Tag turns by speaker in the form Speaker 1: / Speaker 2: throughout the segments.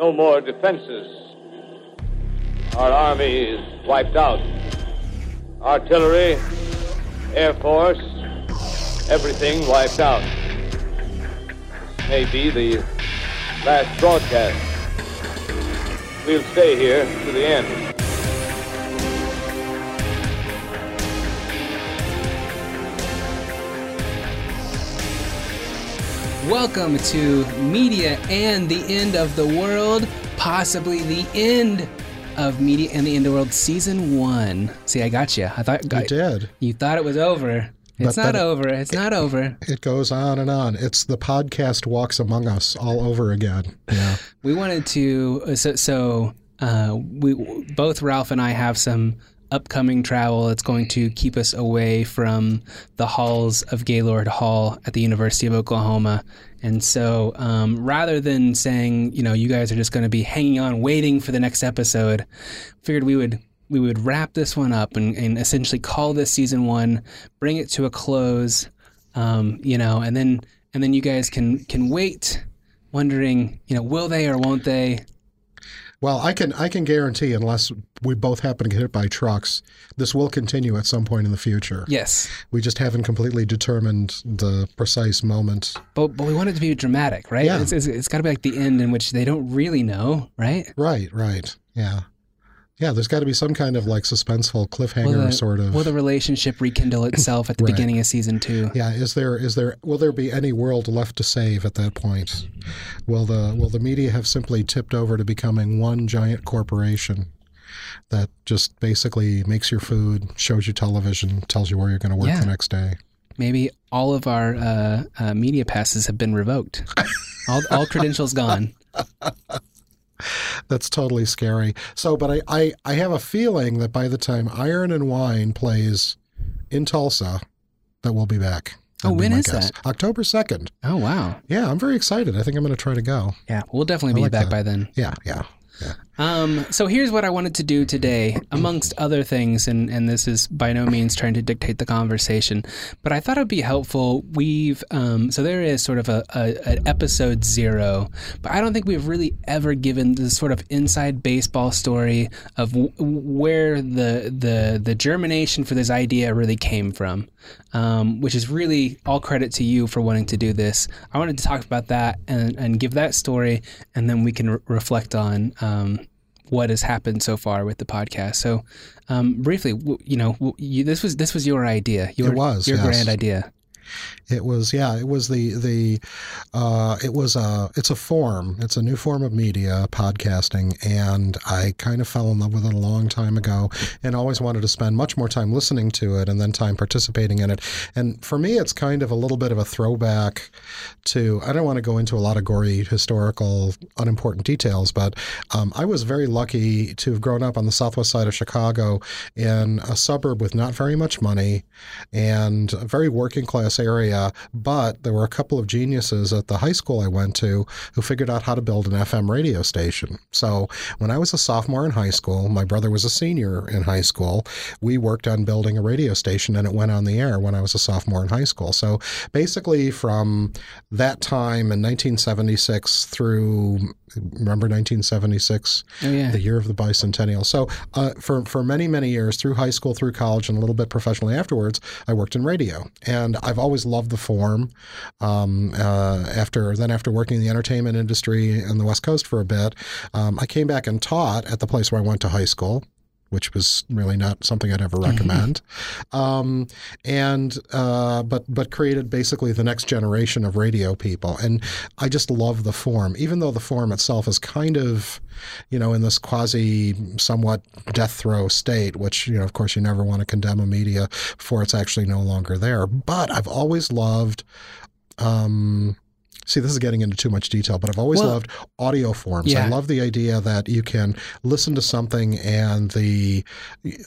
Speaker 1: No more defenses. Our army is wiped out. Artillery, Air Force, everything wiped out. This may be the last broadcast. We'll stay here to the end.
Speaker 2: Welcome to Media and the End of the World, possibly the end of Media and the End of the World Season 1. See, I got you. I thought
Speaker 3: You did.
Speaker 2: You thought it was over. It's
Speaker 3: But-
Speaker 2: not
Speaker 3: but
Speaker 2: over. It's not over.
Speaker 3: It goes on and on. It's the podcast walks among us all over again. Yeah.
Speaker 2: We wanted to so, so uh, we both Ralph and I have some upcoming travel. It's going to keep us away from the halls of Gaylord Hall at the University of Oklahoma. And so, um, rather than saying, you know, you guys are just going to be hanging on, waiting for the next episode, figured we would we would wrap this one up and, and essentially call this season one, bring it to a close, um, you know, and then and then you guys can can wait, wondering, you know, will they or won't they?
Speaker 3: Well, I can I can guarantee unless we both happen to get hit by trucks, this will continue at some point in the future.
Speaker 2: Yes,
Speaker 3: We just haven't completely determined the precise moment.
Speaker 2: but but we want it to be dramatic, right?
Speaker 3: Yeah.
Speaker 2: It's, it's, it's got to be like the end in which they don't really know, right?
Speaker 3: Right, right. Yeah. Yeah, there's got to be some kind of like suspenseful cliffhanger
Speaker 2: Will the,
Speaker 3: sort of.
Speaker 2: will the relationship rekindle itself at the
Speaker 3: Right.
Speaker 2: beginning of season two?
Speaker 3: yeah, is there is there will there be any world left to save at that point? Will the will the media have simply tipped over to becoming one giant corporation that just basically makes your food, shows you television, tells you where you're going to work
Speaker 2: Yeah.
Speaker 3: the next day?
Speaker 2: Maybe all of our uh, uh, media passes have been revoked. all, all credentials gone.
Speaker 3: That's totally scary. So, but I, I, I have a feeling that by the time Iron and Wine plays in Tulsa, that we'll be back.
Speaker 2: Oh,
Speaker 3: That'd be
Speaker 2: when is
Speaker 3: guess.
Speaker 2: that?
Speaker 3: October 2nd.
Speaker 2: Oh wow.
Speaker 3: Yeah, I'm very excited. I think I'm going to try to go.
Speaker 2: Yeah, we'll definitely
Speaker 3: I
Speaker 2: be
Speaker 3: like
Speaker 2: back
Speaker 3: that.
Speaker 2: by then.
Speaker 3: Yeah, yeah, yeah.
Speaker 2: Um, so here's what I wanted to do today, amongst other things, and, and this is by no means trying to dictate the conversation, but I thought it'd be helpful. We've um, so there is sort of a, a an episode zero, but I don't think we've really ever given this sort of inside baseball story of w- where the the the germination for this idea really came from, um, which is really all credit to you for wanting to do this. I wanted to talk about that and, and give that story, and then we can re- reflect on um, what has happened so far with the podcast. So, um, briefly, w- you know, w- you, this was this was your idea. Your,
Speaker 3: It was,
Speaker 2: your
Speaker 3: yes.
Speaker 2: grand idea.
Speaker 3: It was yeah. It was the the uh, it was a it's a form. It's a new form of media podcasting, and I kind of fell in love with it a long time ago, and always wanted to spend much more time listening to it and then time participating in it. And for me, it's kind of a little bit of a throwback to. I don't want to go into a lot of gory historical unimportant details, but um, I was very lucky to have grown up on the southwest side of Chicago in a suburb with not very much money and a very working class area. But there were a couple of geniuses at the high school I went to who figured out how to build an FM radio station. So when I was a sophomore in high school, my brother was a senior in high school. We worked on building a radio station and it went on the air when I was a sophomore in high school. So basically, from that time in 1976 through, remember 1976?
Speaker 2: Oh yeah.
Speaker 3: the year of the bicentennial. So, uh, for for many many years, through high school, through college, and a little bit professionally afterwards, I worked in radio, and I've always loved the form. Um, uh, after then, after working in the entertainment industry in the West Coast for a bit, um, I came back and taught at the place where I went to high school. Which was really not something I'd ever recommend, um, and uh, but but created basically the next generation of radio people, and I just love the form, even though the form itself is kind of, you know, in this quasi somewhat death throw state, which, you know, of course, you never want to condemn a media before it's actually no longer there. But I've always loved, um, see, this is getting into too much detail, but I've always
Speaker 2: Well-
Speaker 3: loved audio forms.
Speaker 2: Yeah.
Speaker 3: I love the idea that you can listen to something and the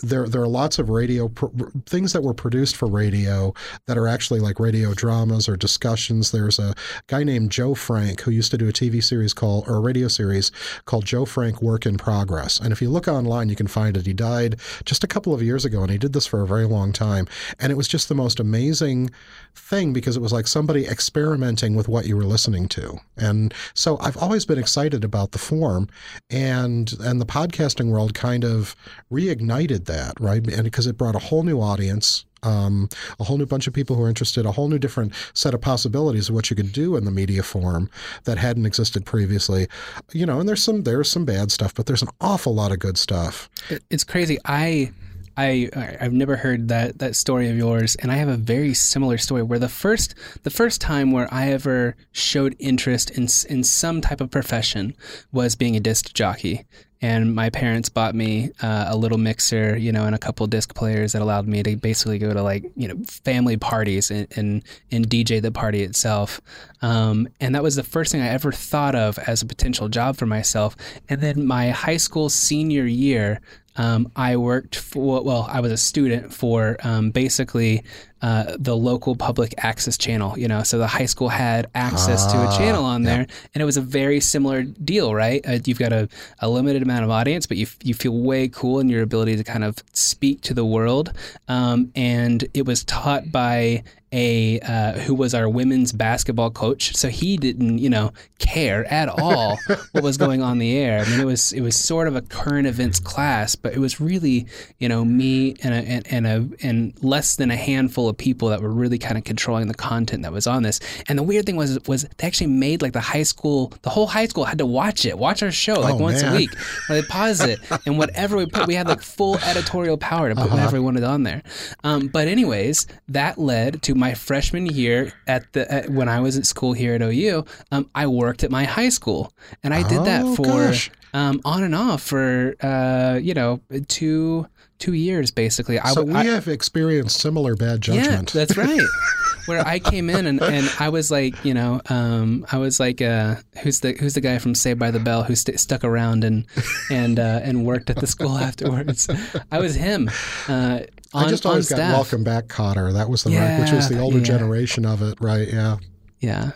Speaker 3: there there are lots of radio pro, things that were produced for radio that are actually like radio dramas or discussions. There's a guy named Joe Frank who used to do a TV series called or a radio series called Joe Frank Work in Progress. And if you look online, you can find it. He died just a couple of years ago, and he did this for a very long time. And it was just the most amazing thing because it was like somebody experimenting with what you were listening to. And so I've always been excited about the form and and the podcasting world kind of reignited that, right? And because it brought a whole new audience um, a whole new bunch of people who are interested, a whole new different set of possibilities of what you could do in the media form that hadn't existed previously. You know, and there's some there's some bad stuff, but there's an awful lot of good stuff.
Speaker 2: It's crazy. I I I've never heard that that story of yours, and I have a very similar story where the first the first time where I ever showed interest in in some type of profession was being a disc jockey, and my parents bought me uh, a little mixer, you know, and a couple disc players that allowed me to basically go to like you know family parties and and, and DJ the party itself, um, and that was the first thing I ever thought of as a potential job for myself. And then my high school senior year, um, I worked for, well, I was a student for um, basically uh, the local public access channel, you know, so the high school had access to a
Speaker 3: Ah,
Speaker 2: channel on
Speaker 3: yeah.
Speaker 2: there, and it was a very similar deal, right? Uh, you've got a, a limited amount of audience, but you, you feel way cool in your ability to kind of speak to the world. Um, and it was taught by a uh, who was our women's basketball coach, so he didn't, you know, care at all what was going on the air. I mean, it was it was sort of a current events class, but it was really, you know, me and a, and, and a and less than a handful of people that were really kind of controlling the content that was on this. And the weird thing was was they actually made like the high school, the whole high school had to watch it, watch our show like
Speaker 3: Oh,
Speaker 2: once
Speaker 3: man.
Speaker 2: a week. They pause it, and whatever we put, we had like full editorial power to put
Speaker 3: Uh-huh.
Speaker 2: whatever we wanted on there. Um, but anyways, that led to my freshman year at the at, when I was at school here at OU. Um, I worked at my high school, and I did that
Speaker 3: Oh,
Speaker 2: for um, on and off for uh, you know two two years basically. I,
Speaker 3: So we
Speaker 2: I,
Speaker 3: have experienced similar bad judgment.
Speaker 2: yeah, that's right. Where I came in and, and I was like, you know, um, I was like, uh, who's the who's the guy from Saved by the Bell who st- stuck around and and uh, and worked at the school afterwards? I was him. Uh, on,
Speaker 3: I just always got
Speaker 2: staff.
Speaker 3: welcome back Kotter. That was the right, which was the older
Speaker 2: yeah.
Speaker 3: generation of it, right? Yeah.
Speaker 2: Yeah.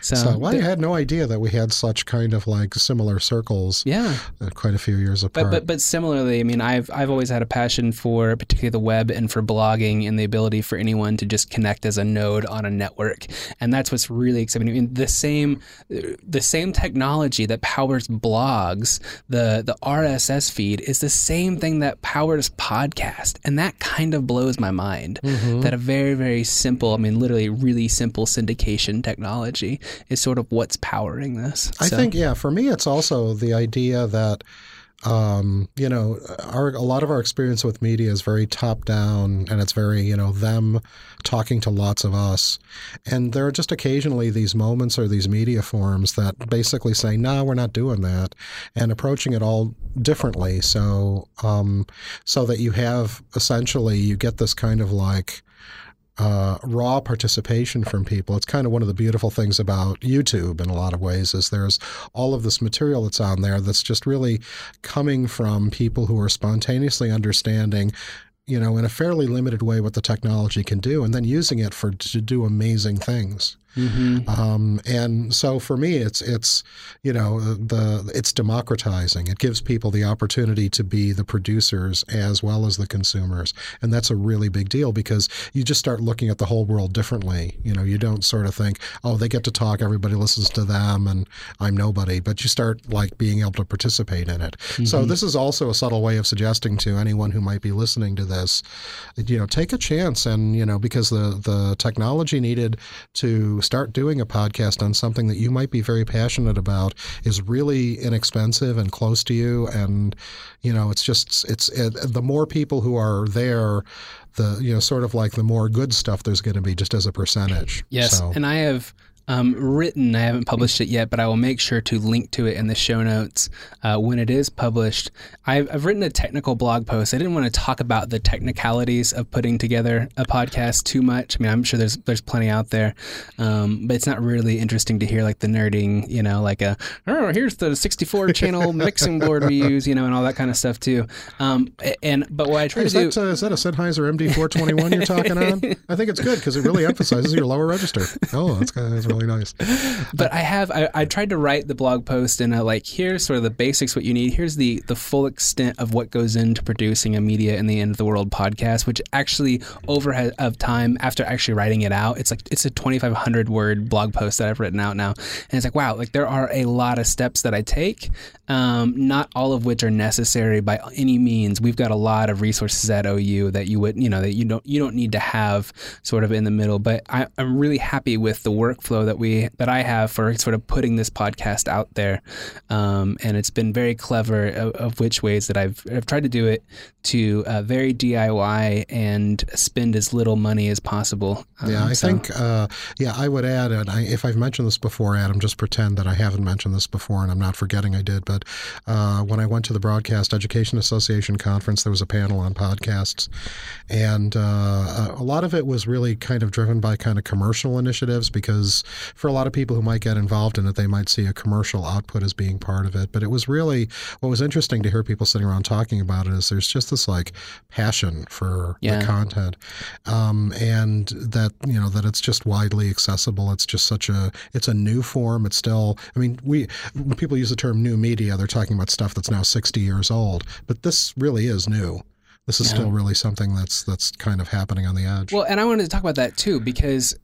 Speaker 2: So,
Speaker 3: So I had no idea that we had such kind of like similar circles,
Speaker 2: yeah.
Speaker 3: uh, quite a few years apart.
Speaker 2: But, but but similarly, I mean, I've I've always had a passion for particularly the web and for blogging and the ability for anyone to just connect as a node on a network, and that's what's really exciting. I mean, the same the same technology that powers blogs, the the RSS feed is the same thing that powers podcast, and that kind of blows my mind.
Speaker 3: Mm-hmm.
Speaker 2: That a very very simple, I mean, literally really simple syndication technology is sort of what's powering this.
Speaker 3: I
Speaker 2: So-
Speaker 3: think, yeah, for me, it's also the idea that, um, you know, our a lot of our experience with media is very top down, and it's very, you know, them talking to lots of us, and there are just occasionally these moments or these media forms that basically say, "No, we're not doing that," and approaching it all differently. So, um, so that you have essentially you get this kind of like uh, raw participation from people. It's kind of one of the beautiful things about YouTube in a lot of ways is there's all of this material that's on there that's just really coming from people who are spontaneously understanding you know in a fairly limited way what the technology can do and then using it for to do amazing things
Speaker 2: Mhm.
Speaker 3: um, and so for me, it's it's you know the it's democratizing. It gives people the opportunity to be the producers as well as the consumers, and that's a really big deal because you just start looking at the whole world differently. You know, you don't sort of think, oh, they get to talk, everybody listens to them, and I'm nobody. But you start like being able to participate in it. So this is also a subtle way of suggesting to anyone who might be listening to this, you know, take a chance and you know because the the technology needed to start doing a podcast on something that you might be very passionate about is really inexpensive and close to you. And you know it's just it's it, the more people who are there the you know sort of like the more good stuff there's going to be just as a percentage.
Speaker 2: Yes,
Speaker 3: so,
Speaker 2: and I have um, written. I haven't published it yet, but I will make sure to link to it in the show notes uh, when it is published. I've, I've written a technical blog post. I didn't want to talk about the technicalities of putting together a podcast too much. I mean, I'm sure there's there's plenty out there, um, but it's not really interesting to hear like the nerding. You know, like a oh, here's the 64 channel mixing board we use. You know, and all that kind of stuff too. Um, and but what I try
Speaker 3: is
Speaker 2: to do.
Speaker 3: that, uh, is that a Sennheiser MD421 you're talking on? I think it's good because it really emphasizes your lower register. Oh, that's, that's really really nice.
Speaker 2: But I have I, I tried to write the blog post and uh, like here's sort of the basics what you need. Here's the the full extent of what goes into producing a media in the end of the world podcast, which actually over of time after actually writing it out, it's like it's a 2,500 word blog post that I've written out now, and it's like wow, like there are a lot of steps that I take, um, not all of which are necessary by any means. We've got a lot of resources at OU that you would you know that you don't you don't need to have sort of in the middle, but I, I'm really happy with the workflow that we that I have for sort of putting this podcast out there, um, and it's been very clever of, of, which ways that I've I've tried to do it to uh, very DIY and spend as little money as possible.
Speaker 3: Um, yeah, I so. think uh, yeah I would add, and I, if I've mentioned this before, Adam, just pretend that I haven't mentioned this before, and I'm not forgetting I did. But uh, when I went to the Broadcast Education Association conference, there was a panel on podcasts, and uh, a lot of it was really kind of driven by kind of commercial initiatives because for a lot of people who might get involved in it, they might see a commercial output as being part of it. But it was really what was interesting to hear people sitting around talking about it is there's just this like passion for yeah. the content, um, and that you know that it's just widely accessible. It's just such a it's a new form. It's still I mean we when people use the term new media, they're talking about stuff that's now 60 years old, but this really is new this is yeah. still really something that's that's kind of happening on the edge.
Speaker 2: Well, and I wanted to talk about that too because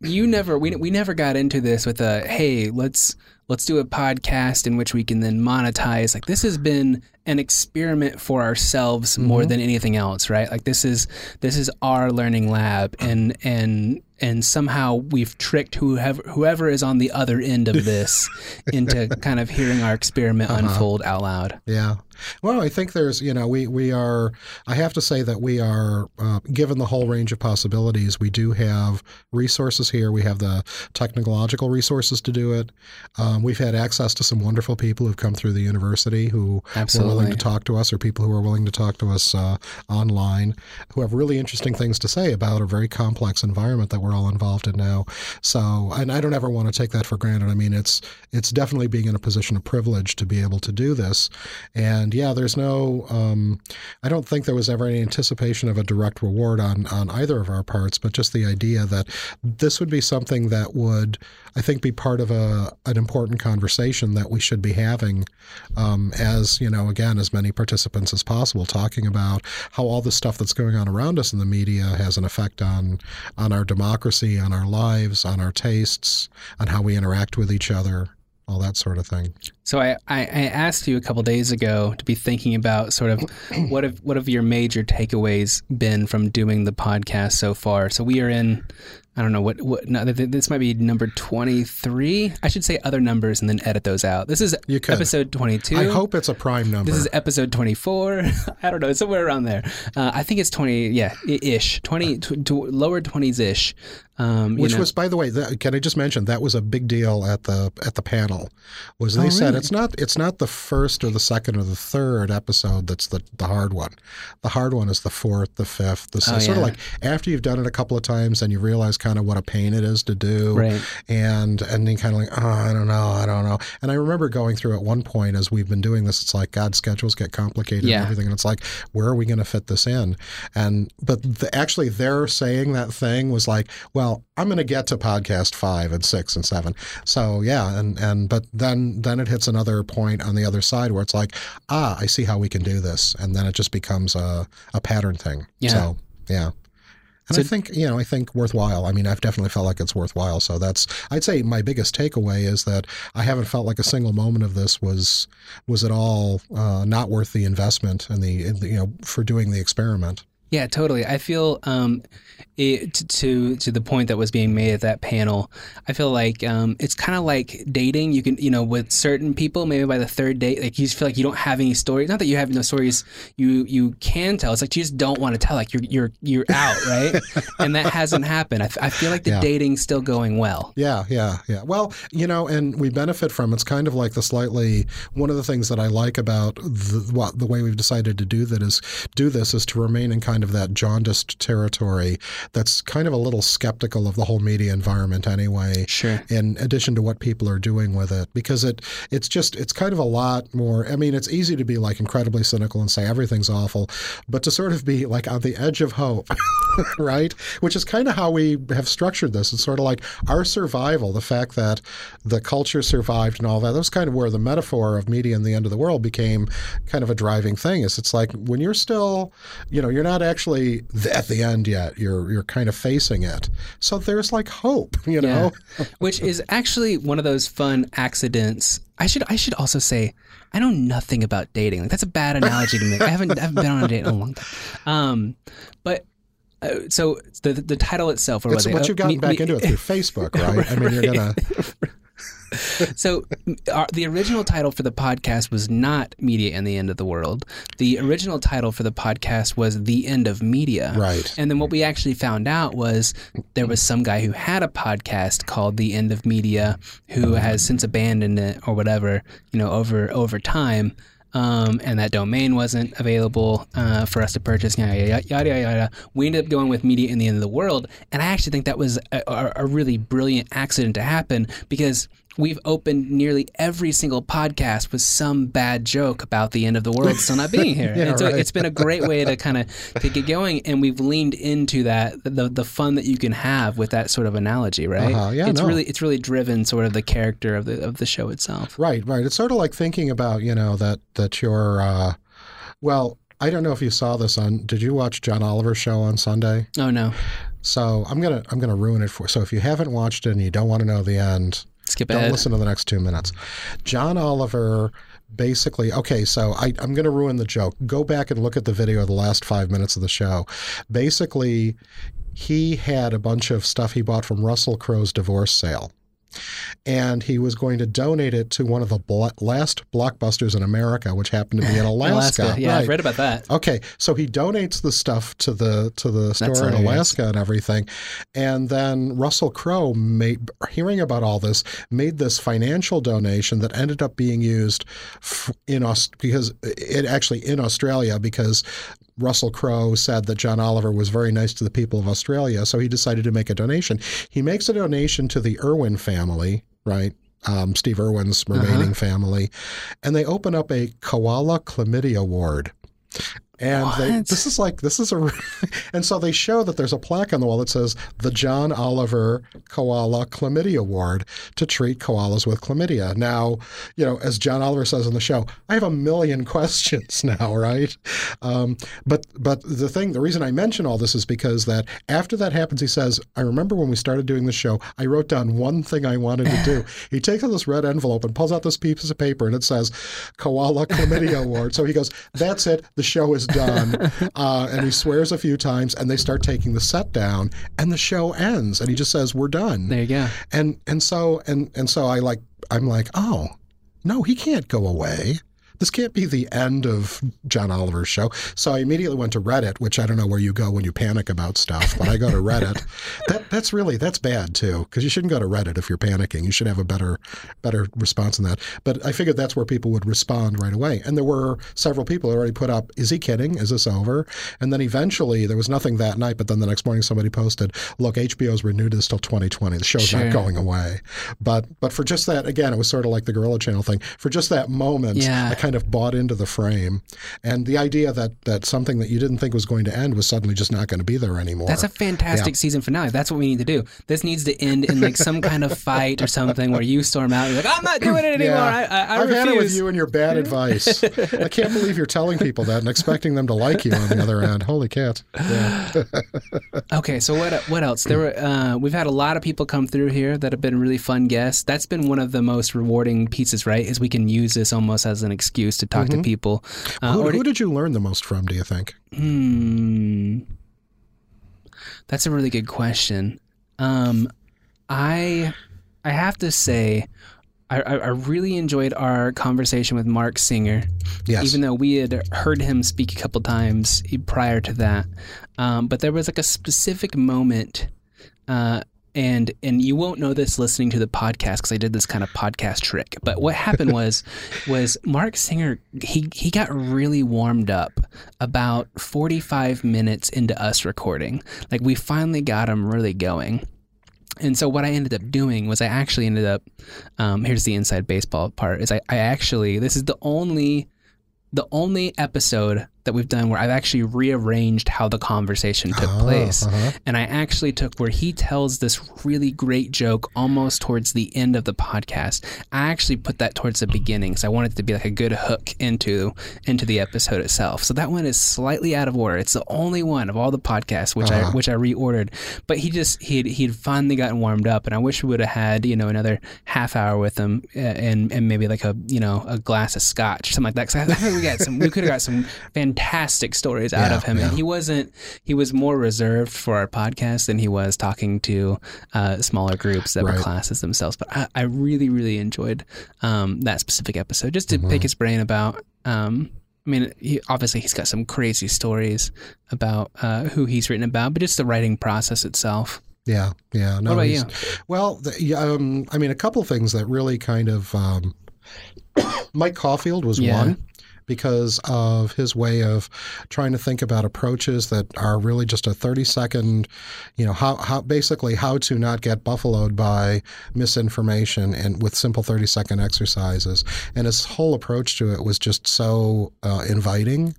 Speaker 2: you never we we never got into this with a hey let's let's do a podcast in which we can then monetize like this has been an experiment for ourselves mm-hmm. more than anything else right like this is this is our learning lab and and and somehow we've tricked whoever whoever is on the other end of this into kind of hearing our experiment uh-huh. unfold out loud.
Speaker 3: Yeah. Well, I think there's, you know, we, we are, I have to say that we are, uh, given the whole range of possibilities, we do have resources here. We have the technological resources to do it. Um, we've had access to some wonderful people who've come through the university who Absolutely. were willing to talk to us or people who are willing to talk to us uh, online who have really interesting things to say about a very complex environment that we're all involved in now. So, and I don't ever want to take that for granted. I mean, it's, it's definitely being in a position of privilege to be able to do this. And yeah, there's no. Um, I don't think there was ever any anticipation of a direct reward on on either of our parts, but just the idea that this would be something that would, I think, be part of a an important conversation that we should be having, um, as you know, again, as many participants as possible, talking about how all the stuff that's going on around us in the media has an effect on on our democracy, on our lives, on our tastes, on how we interact with each other all that sort of thing.
Speaker 2: So I, I, I asked you a couple days ago to be thinking about sort of what have what have your major takeaways been from doing the podcast so far. So we are in I don't know what what. No, this might be number twenty three. I should say other numbers and then edit those out. This is episode twenty two. I
Speaker 3: hope it's a prime number.
Speaker 2: This is episode twenty four. I don't know, somewhere around there. Uh, I think it's twenty. Yeah, ish. Twenty lower twenties ish.
Speaker 3: Um, Which know. was, by the way, the, can I just mention that was a big deal at the at the panel. Was they oh, said it's not it's not the first or the second or the third episode that's the the hard one. The hard one is the fourth, the fifth, the oh, sort yeah. of like after you've done it a couple of times and you realize kind of what a pain it is to do,
Speaker 2: right.
Speaker 3: and and then kind of like oh I don't know I don't know. And I remember going through at one point as we've been doing this, it's like God schedules get complicated yeah. and everything, and it's like where are we going to fit this in? And but the, actually, they're saying that thing was like well well, I'm going to get to podcast five and six and seven. So yeah, and and but then then it hits another point on the other side where it's like, ah, I see how we can do this, and then it just becomes a a pattern thing. Yeah. So yeah. And so, I think, you know, I think worthwhile. I mean, I've definitely felt like it's worthwhile. So that's, I'd say my biggest takeaway is that I haven't felt like a single moment of this was, was at all uh, not worth the investment and the, you know, for doing the experiment.
Speaker 2: Yeah, totally. I feel um, it, to to the point that was being made at that panel. I feel like um, it's kind of like dating. You can, you know, with certain people, maybe by the third date, like you just feel like you don't have any stories. Not that you have no stories, you you can tell. It's like you just don't want to tell. Like you're you're you're out, right? and that hasn't happened. I, f- I feel like the yeah. dating's still going well.
Speaker 3: Yeah, yeah, yeah. Well, you know, and we benefit from it's kind of like the slightly one of the things that I like about the, what the way we've decided to do that is do this is to remain in kind kind of that jaundiced territory that's kind of a little skeptical of the whole media environment anyway.
Speaker 2: Sure.
Speaker 3: In addition to what people are doing with it, because it it's just it's kind of a lot more. I mean, it's easy to be like incredibly cynical and say everything's awful, but to sort of be like on the edge of hope, right? Which is kind of how we have structured this. It's sort of like our survival, the fact that the culture survived and all that. That was kind of where the metaphor of media and the end of the world became kind of a driving thing. Is it's like when you're still, you know, you're not actually at the end yet. You're you're kind of facing it. So there's like hope, you know.
Speaker 2: Yeah. Which is actually one of those fun accidents. I should I should also say I know nothing about dating. Like that's a bad analogy to make. I haven't I haven't been on a date in a long time. Um, but uh, so the the title itself, or
Speaker 3: it's what you've gotten
Speaker 2: me,
Speaker 3: back
Speaker 2: me,
Speaker 3: into it through Facebook, right?
Speaker 2: right
Speaker 3: I mean, you're gonna.
Speaker 2: so our, the original title for the podcast was not media and the end of the world the original title for the podcast was the end of media
Speaker 3: right
Speaker 2: and then what we actually found out was there was some guy who had a podcast called the end of media who has since abandoned it or whatever you know over over time um, and that domain wasn't available uh, for us to purchase. Yada, yada, yada, yada. We ended up going with Media in the End of the World, and I actually think that was a, a, a really brilliant accident to happen because we've opened nearly every single podcast with some bad joke about the end of the world still not being here.
Speaker 3: yeah,
Speaker 2: and so
Speaker 3: right.
Speaker 2: it's been a great way to kind of to get going, and we've leaned into that the the fun that you can have with that sort of analogy, right?
Speaker 3: Uh-huh. Yeah,
Speaker 2: it's
Speaker 3: no.
Speaker 2: really it's really driven sort of the character of the of the show itself.
Speaker 3: Right, right. It's sort of like thinking about you know that that you're. Uh, well, I don't know if you saw this on. Did you watch John Oliver's show on Sunday?
Speaker 2: Oh no,
Speaker 3: So I'm gonna I'm gonna ruin it for. So if you haven't watched it and you don't want to know the end,
Speaker 2: skip
Speaker 3: don't
Speaker 2: ahead.
Speaker 3: listen to the next two minutes. John Oliver basically okay so I, i'm going to ruin the joke go back and look at the video of the last five minutes of the show basically he had a bunch of stuff he bought from russell crowe's divorce sale and he was going to donate it to one of the last blockbusters in america which happened to be in alaska,
Speaker 2: Yeah,
Speaker 3: Right.
Speaker 2: I've read about that.
Speaker 3: Okay, so he donates the stuff to the to the store in. Alaska and everything, and then Russell Crowe, made, hearing about all this, made this financial donation that ended up being used in Aus- because it actually in Australia because Russell Crowe said that John Oliver was very nice to the people of Australia, so he decided to make a donation. He makes a donation to the Irwin family, right? Um, Steve Irwin's remaining family, and they open up a koala chlamydia ward. And they, this is like this is a, and so they show that there's a plaque on the wall that says the John Oliver Koala Chlamydia Ward to treat koalas with chlamydia. Now, you know, as John Oliver says in the show, I have a million questions now, right? Um, but but the thing, the reason I mention all this is because that after that happens, he says, I remember when we started doing the show, I wrote down one thing I wanted to do. he takes out this red envelope and pulls out this piece of paper, and it says Koala Chlamydia Award. So he goes, "That's it. The show is done." Uh, and he swears a few times, and they start taking the set down, and the show ends, and he just says, "We're done."
Speaker 2: There you go.
Speaker 3: And and so and and so I like I'm like, oh no, he can't go away. This can't be the end of John Oliver's show. So I immediately went to Reddit, which I don't know where you go when you panic about stuff, but I go to Reddit. that that's really that's bad too, because you shouldn't go to Reddit if you're panicking. You should have a better better response than that. But I figured that's where people would respond right away. And there were several people who already put up, "Is he kidding? Is this over?" And then eventually there was nothing that night, but then the next morning somebody posted, "Look, HBO's renewed this till 2020. The show's
Speaker 2: Sure.
Speaker 3: not going away." But but for just that, again, it was sort of like the Gorilla Channel thing. For just that moment,
Speaker 2: Yeah.
Speaker 3: I kind of bought into the frame, and the idea that that something that you didn't think was going to end was suddenly just not going to be there anymore.
Speaker 2: That's a fantastic season finale. That's what we need to do. This needs to end in like some kind of fight or something where you storm out. And you're like, I'm not doing it anymore. I, I, I
Speaker 3: have had it with you and your bad advice. I can't believe you're telling people that and expecting them to like you on the other end. Holy cat! Yeah.
Speaker 2: Okay, so what what else? There were uh, we've had a lot of people come through here that have been really fun guests. That's been one of the most rewarding pieces, right? Is we can use this almost as an excuse to talk to people. Uh,
Speaker 3: Who, who did you learn the most from? Do you think?
Speaker 2: Hmm. That's a really good question. Um, I I have to say, I, I I really enjoyed our conversation with Mark Singer.
Speaker 3: Yes.
Speaker 2: Even though we had heard him speak a couple times prior to that, um, but there was like a specific moment uh, and and you won't know this listening to the podcast because I did this kind of podcast trick. But what happened was was Mark Singer he he got really warmed up about 45 minutes into us recording. Like we finally got him really going. And so what I ended up doing was I actually ended up um, here's the inside baseball part is I, I actually this is the only the only episode that we've done where I've actually rearranged how the conversation took place.
Speaker 3: uh-huh.
Speaker 2: And I actually took where he tells this really great joke almost towards the end of the podcast. I actually put that towards the beginning because I wanted it to be like a good hook into into the episode itself. So that one is slightly out of order. It's the only one of all the podcasts which I which I reordered. But he just he'd he'd finally gotten warmed up, and I wish we would have had you know another half hour with him uh, and and maybe like a you know a glass of scotch or something like that. Because I think we got some we could have got some fantastic stories out
Speaker 3: Yeah,
Speaker 2: of him, and he wasn't he was more reserved for our podcast than he was talking to uh, smaller groups that
Speaker 3: Right.
Speaker 2: were classes themselves. But I, I really really enjoyed um, that specific episode just to
Speaker 3: Mm-hmm.
Speaker 2: pick his brain about. Um, I mean, he, obviously he's got some crazy stories about uh, who he's written about, but just the writing process itself.
Speaker 3: Yeah, yeah. No,
Speaker 2: about you?
Speaker 3: Well, the, um, I mean, a couple things that really kind of um, Mike Caulfield was
Speaker 2: Yeah.
Speaker 3: one because of his way of trying to think about approaches that are really just a 30 second, you know, how, how basically how to not get buffaloed by misinformation and with simple 30 second exercises. And his whole approach to it was just so uh, inviting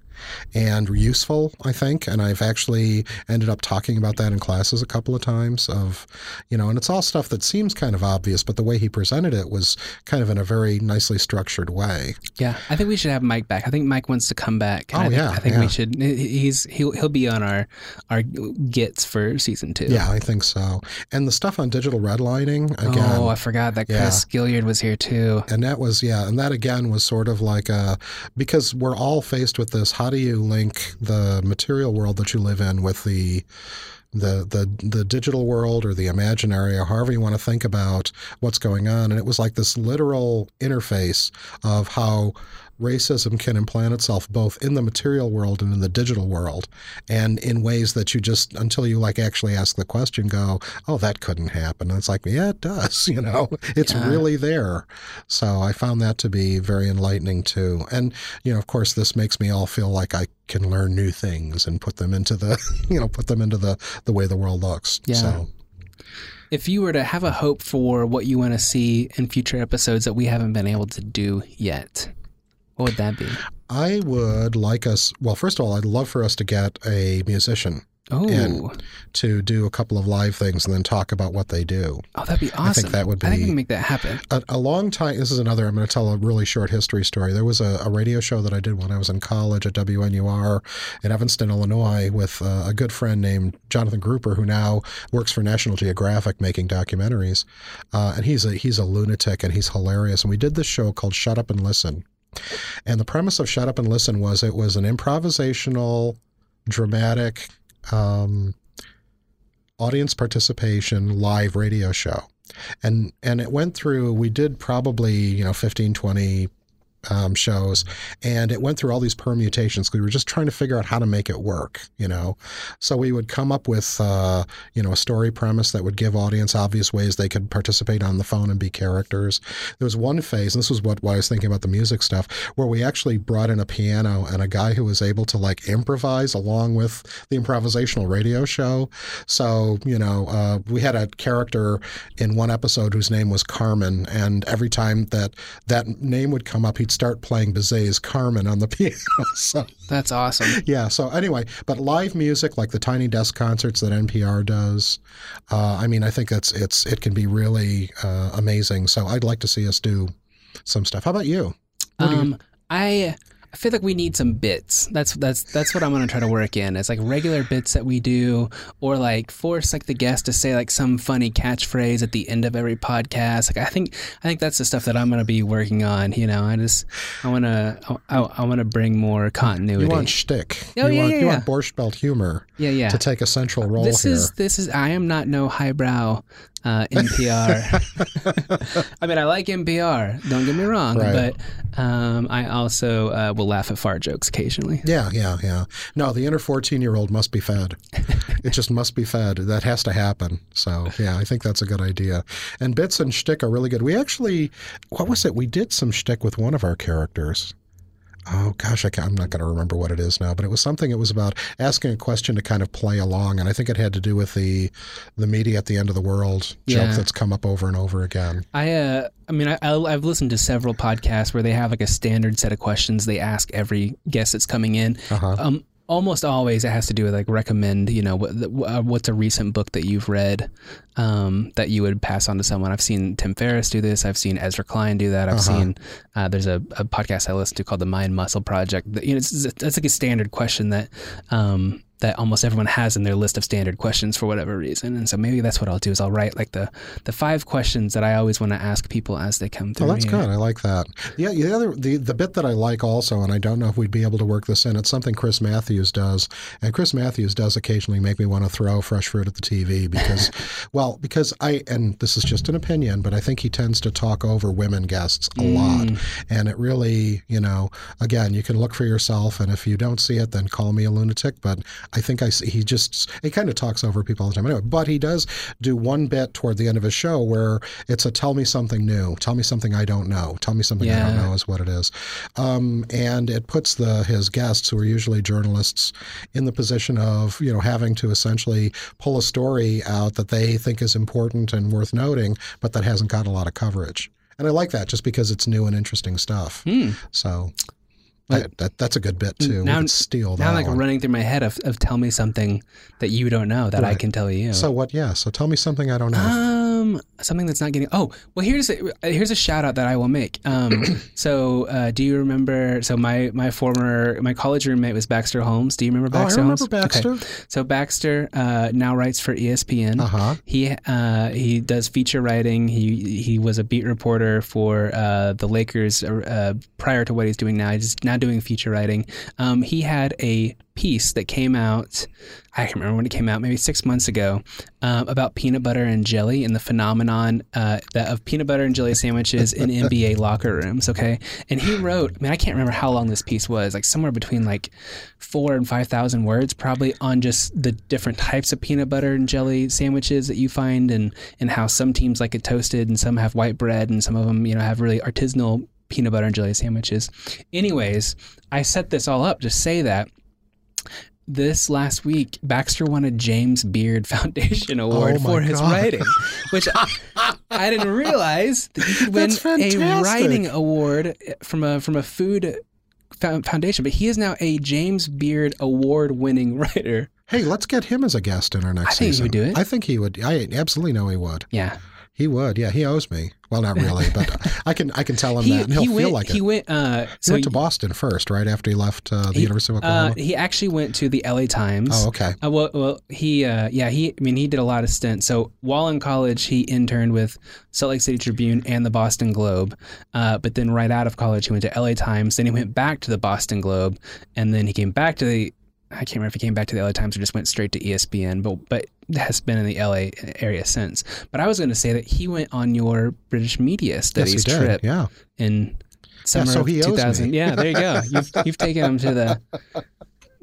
Speaker 3: and useful, I think. And I've actually ended up talking about that in classes a couple of times of, you know, and it's all stuff that seems kind of obvious, but the way he presented it was kind of in a very nicely structured way.
Speaker 2: Yeah, I think we should have Mike back. I think Mike wants to come back.
Speaker 3: Oh,
Speaker 2: I think,
Speaker 3: yeah,
Speaker 2: I think
Speaker 3: yeah.
Speaker 2: we should. he- He's he'll he'll be on our our gets for season two.
Speaker 3: Yeah, I think so. And the stuff on digital redlining, again.
Speaker 2: Oh, I forgot that
Speaker 3: Yeah.
Speaker 2: Chris Gilliard was here too.
Speaker 3: And that was, yeah, and that again was sort of like a, because we're all faced with this. How do you link the material world that you live in with the, the, the, the digital world or the imaginary or however you want to think about what's going on? And it was like this literal interface of how racism can implant itself both in the material world and in the digital world and in ways that you just until you like actually ask the question go oh that couldn't happen. And it's like yeah it does you know? It's
Speaker 2: Yeah.
Speaker 3: really there. So i found that to be very enlightening too. And you know of course this makes me all feel like i can learn new things and put them into the you know put them into the the way the world looks.
Speaker 2: Yeah.
Speaker 3: so
Speaker 2: If you were to have a hope for what you want to see in future episodes that we haven't been able to do yet, what would that be?
Speaker 3: i would like us well first of all i'd love for us to get a musician
Speaker 2: Oh,
Speaker 3: And- to do a couple of live things and then talk about what they do
Speaker 2: oh, that'd be awesome.
Speaker 3: I think that would be.
Speaker 2: I think we can make that happen.
Speaker 3: a, a long time. This is another. I'm going to tell a really short history story. There was a, a radio show that I did when I was in college at WNUR in Evanston, Illinois, with uh, a good friend named Jonathan Grouper, who now works for National Geographic making documentaries. Uh, and he's a he's a lunatic and he's hilarious. And we did this show called Shut Up and Listen. And the premise of Shut Up and Listen was it was an improvisational, dramatic. Um, audience participation live radio show and and it went through we did probably you know 15 20 um, shows and it went through all these permutations. We were just trying to figure out how to make it work you know? So we would come up with uh, you know a story premise that would give audience obvious ways they could participate on the phone and be characters. There was one phase and this was what, i was thinking about the music stuff where we actually brought in a piano and a guy who was able to like improvise along with the improvisational radio show. So you know uh, we had a character in one episode whose name was carmen and every time that that name would come up he'd start playing Bizet's Carmen on the piano. so
Speaker 2: That's awesome.
Speaker 3: yeah. So anyway, but live music like the Tiny Desk concerts that NPR does, uh, I mean, I think it's it's it can be really uh, amazing. So I'd like to see us do some stuff. How about you? Do you-
Speaker 2: Um, I I feel like we need some bits. That's that's that's what I'm gonna try to work in. It's like regular bits that we do, or like force like the guest to say like some funny catchphrase at the end of every podcast. Like I think I think that's the stuff that I'm gonna be working on. You know, I just I wanna I, I wanna bring more continuity.
Speaker 3: You want shtick?
Speaker 2: Oh,
Speaker 3: you
Speaker 2: yeah,
Speaker 3: want,
Speaker 2: yeah,
Speaker 3: You
Speaker 2: yeah.
Speaker 3: want Borscht Belt humor
Speaker 2: yeah, yeah.
Speaker 3: to take a central role
Speaker 2: this
Speaker 3: here.
Speaker 2: is this is I am not no highbrow uh, NPR. I mean, I like NPR. Don't get me wrong,
Speaker 3: Right.
Speaker 2: but um, I also uh, will laugh at fart jokes occasionally.
Speaker 3: Yeah, yeah, yeah. No, the inner 14 year old must be fed. it just must be fed. That has to happen. So yeah, I think that's a good idea. And bits and shtick are really good. We actually, what was it? We did some shtick with one of our characters. Oh gosh, I am not going to remember what it is now, but it was something. It was about asking a question to kind of play along, and I think it had to do with the the media at the end of the world
Speaker 2: Yeah.
Speaker 3: joke that's come up over and over again.
Speaker 2: I uh, I mean, I, I've listened to several podcasts where they have like a standard set of questions they ask every guest that's coming in.
Speaker 3: Uh-huh.
Speaker 2: Um, almost always it has to do with like recommend, you know, what, uh, what's a recent book that you've read um, that you would pass on to someone. I've seen Tim Ferriss do this. I've seen Ezra Klein do that. I've
Speaker 3: Uh-huh.
Speaker 2: seen uh, there's a, a podcast I listen to called the Mind Muscle Project. That, You know, it's, it's like a standard question that. Um, that almost everyone has in their list of standard questions for whatever reason, and so maybe that's what I'll do is I'll write like the the five questions that I always want to ask people as they come through.
Speaker 3: Oh, that's
Speaker 2: here.
Speaker 3: good. I like that. Yeah, the other the the bit that I like also, and I don't know if we'd be able to work this in. It's something Chris Matthews does, and Chris Matthews does occasionally make me want to throw fresh fruit at the TV because, well, because I and this is just an opinion, but I think he tends to talk over women guests a lot, mm. and it really, you know, again, you can look for yourself, and if you don't see it, then call me a lunatic. But I think I he just he kind of talks over people all the time anyway. But he does do one bit toward the end of his show where it's a tell me something new, tell me something I don't know, tell me something I don't know is what it is, um, and it puts the his guests who are usually journalists in the position of you know having to essentially pull a story out that they think is important and worth noting, but that hasn't got a lot of coverage. And I like that just because it's new and interesting stuff. So. I, that, that's a good bit too.
Speaker 2: Now-
Speaker 3: steal that
Speaker 2: Now, like
Speaker 3: one.
Speaker 2: running through my head of, of tell me something that you don't know that I can tell you.
Speaker 3: So what? Yeah. So tell me something I don't know.
Speaker 2: Uh, Um, something that's not getting. Oh, well, here's a, here's a shout out that I will make. Um, so uh, do you remember? So my my former my college roommate was Baxter Holmes. Do you remember
Speaker 3: Oh, I
Speaker 2: Baxter?
Speaker 3: remember
Speaker 2: Holmes?
Speaker 3: Baxter.
Speaker 2: Okay. So Baxter uh, now writes for ESPN.
Speaker 3: Uh huh.
Speaker 2: He uh, he does feature writing. He he was a beat reporter for uh, the Lakers uh, prior to what he's doing now. He's now doing feature writing. Um, he had a piece that came out. I can't remember when it came out. Maybe six months ago um, about peanut butter and jelly and the phenomenon uh, that of peanut butter and jelly sandwiches in NBA locker rooms. Okay, and he wrote. I mean, I can't remember how long this piece was. Like somewhere between like four and five thousand words, probably on just the different types of peanut butter and jelly sandwiches that you find, and and how some teams like it toasted, and some have white bread, and some of them you know have really artisanal peanut butter and jelly sandwiches. Anyways, I set this all up to say that. This last week, Baxter won a James Beard Foundation oh Award
Speaker 3: Oh
Speaker 2: for his
Speaker 3: God.
Speaker 2: writing, which I, I didn't realize that you could win a writing award from a from a food foundation. But he is now a James Beard Award winning writer.
Speaker 3: Hey, let's get him as a guest in our next
Speaker 2: I think he
Speaker 3: season.
Speaker 2: would do it.
Speaker 3: I think he would. I absolutely know he would.
Speaker 2: Yeah,
Speaker 3: He would. Yeah, he owes me. Well, not really, but I can I can tell him
Speaker 2: he
Speaker 3: that, and he'll
Speaker 2: he
Speaker 3: feel
Speaker 2: went
Speaker 3: like
Speaker 2: he went. Uh,
Speaker 3: He
Speaker 2: so
Speaker 3: went to Boston first, right after he left uh, the
Speaker 2: he-
Speaker 3: University of
Speaker 2: uh,
Speaker 3: Oklahoma.
Speaker 2: he actually went to the LA Times.
Speaker 3: oh, okay.
Speaker 2: Uh, well, well, he, uh, yeah, he. I mean, he did a lot of stints. So while in college, he interned with Salt Lake City Tribune and the Boston Globe. Uh, but then right out of college, he went to LA Times. Then he went back to the Boston Globe, and then he came back to the. I can't remember if he came back to the LA Times or just went straight to ESPN, but but has been in the LA area since. But I was going to say that he went on your British media
Speaker 3: Yes,
Speaker 2: studies
Speaker 3: did.
Speaker 2: trip
Speaker 3: Yeah.
Speaker 2: in summer
Speaker 3: so
Speaker 2: of
Speaker 3: he owes me.
Speaker 2: 2000. Yeah, there you go. You've you've taken him to the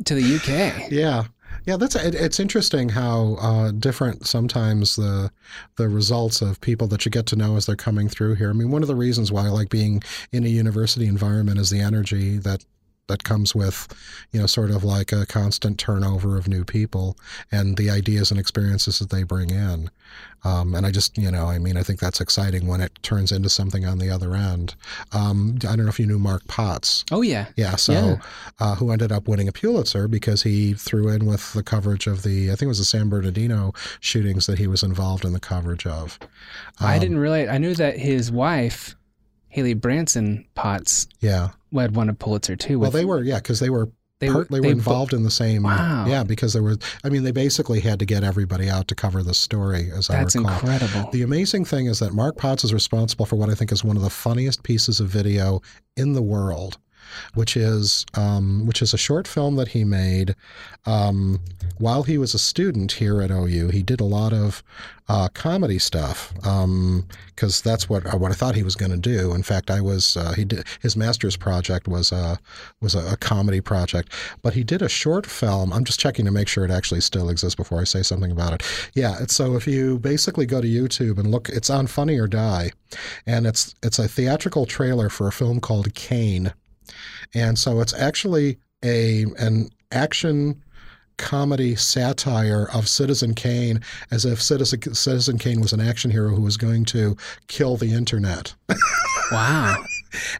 Speaker 2: to the UK.
Speaker 3: Yeah. Yeah, that's it, it's interesting how uh, different sometimes the the results of people that you get to know as they're coming through here. I mean, one of the reasons why I like being in a university environment is the energy that that comes with, you know, sort of like a constant turnover of new people and the ideas and experiences that they bring in. Um, and I just, you know, I mean, I think that's exciting when it turns into something on the other end. Um, I don't know if you knew Mark Potts.
Speaker 2: Oh yeah.
Speaker 3: Yeah, so
Speaker 2: Yeah.
Speaker 3: Uh, who ended up winning a Pulitzer because he threw in with the coverage of the I think it was the San Bernardino shootings that he was involved in the coverage of.
Speaker 2: I
Speaker 3: Um,
Speaker 2: didn't really. I knew that his wife, Hailey Branson-Potts,
Speaker 3: Yeah,
Speaker 2: had won a Pulitzer too.
Speaker 3: well, they were yeah because they were
Speaker 2: they
Speaker 3: part,
Speaker 2: were
Speaker 3: they were
Speaker 2: they
Speaker 3: involved in the same
Speaker 2: Wow.
Speaker 3: yeah because there was I mean they basically had to get everybody out to cover the story as
Speaker 2: That's
Speaker 3: I recall.
Speaker 2: incredible.
Speaker 3: The amazing thing is that Mark Potts is responsible for what I think is one of the funniest pieces of video in the world. Which is um, which is a short film that he made um, while he was a student here at OU. He did a lot of uh, comedy stuff because um, that's what what I thought he was going to do. In fact, I was uh, he did his master's project was a was a, a, comedy project, but he did a short film. I'm just checking to make sure it actually still exists before I say something about it. Yeah, so if you basically go to YouTube and look, it's on Funny or Die, and it's it's a theatrical trailer for a film called Kane, and so it's actually a an action comedy satire of Citizen Kane as if Citizen, Citizen Kane was an action hero who was going to kill the internet.
Speaker 2: wow.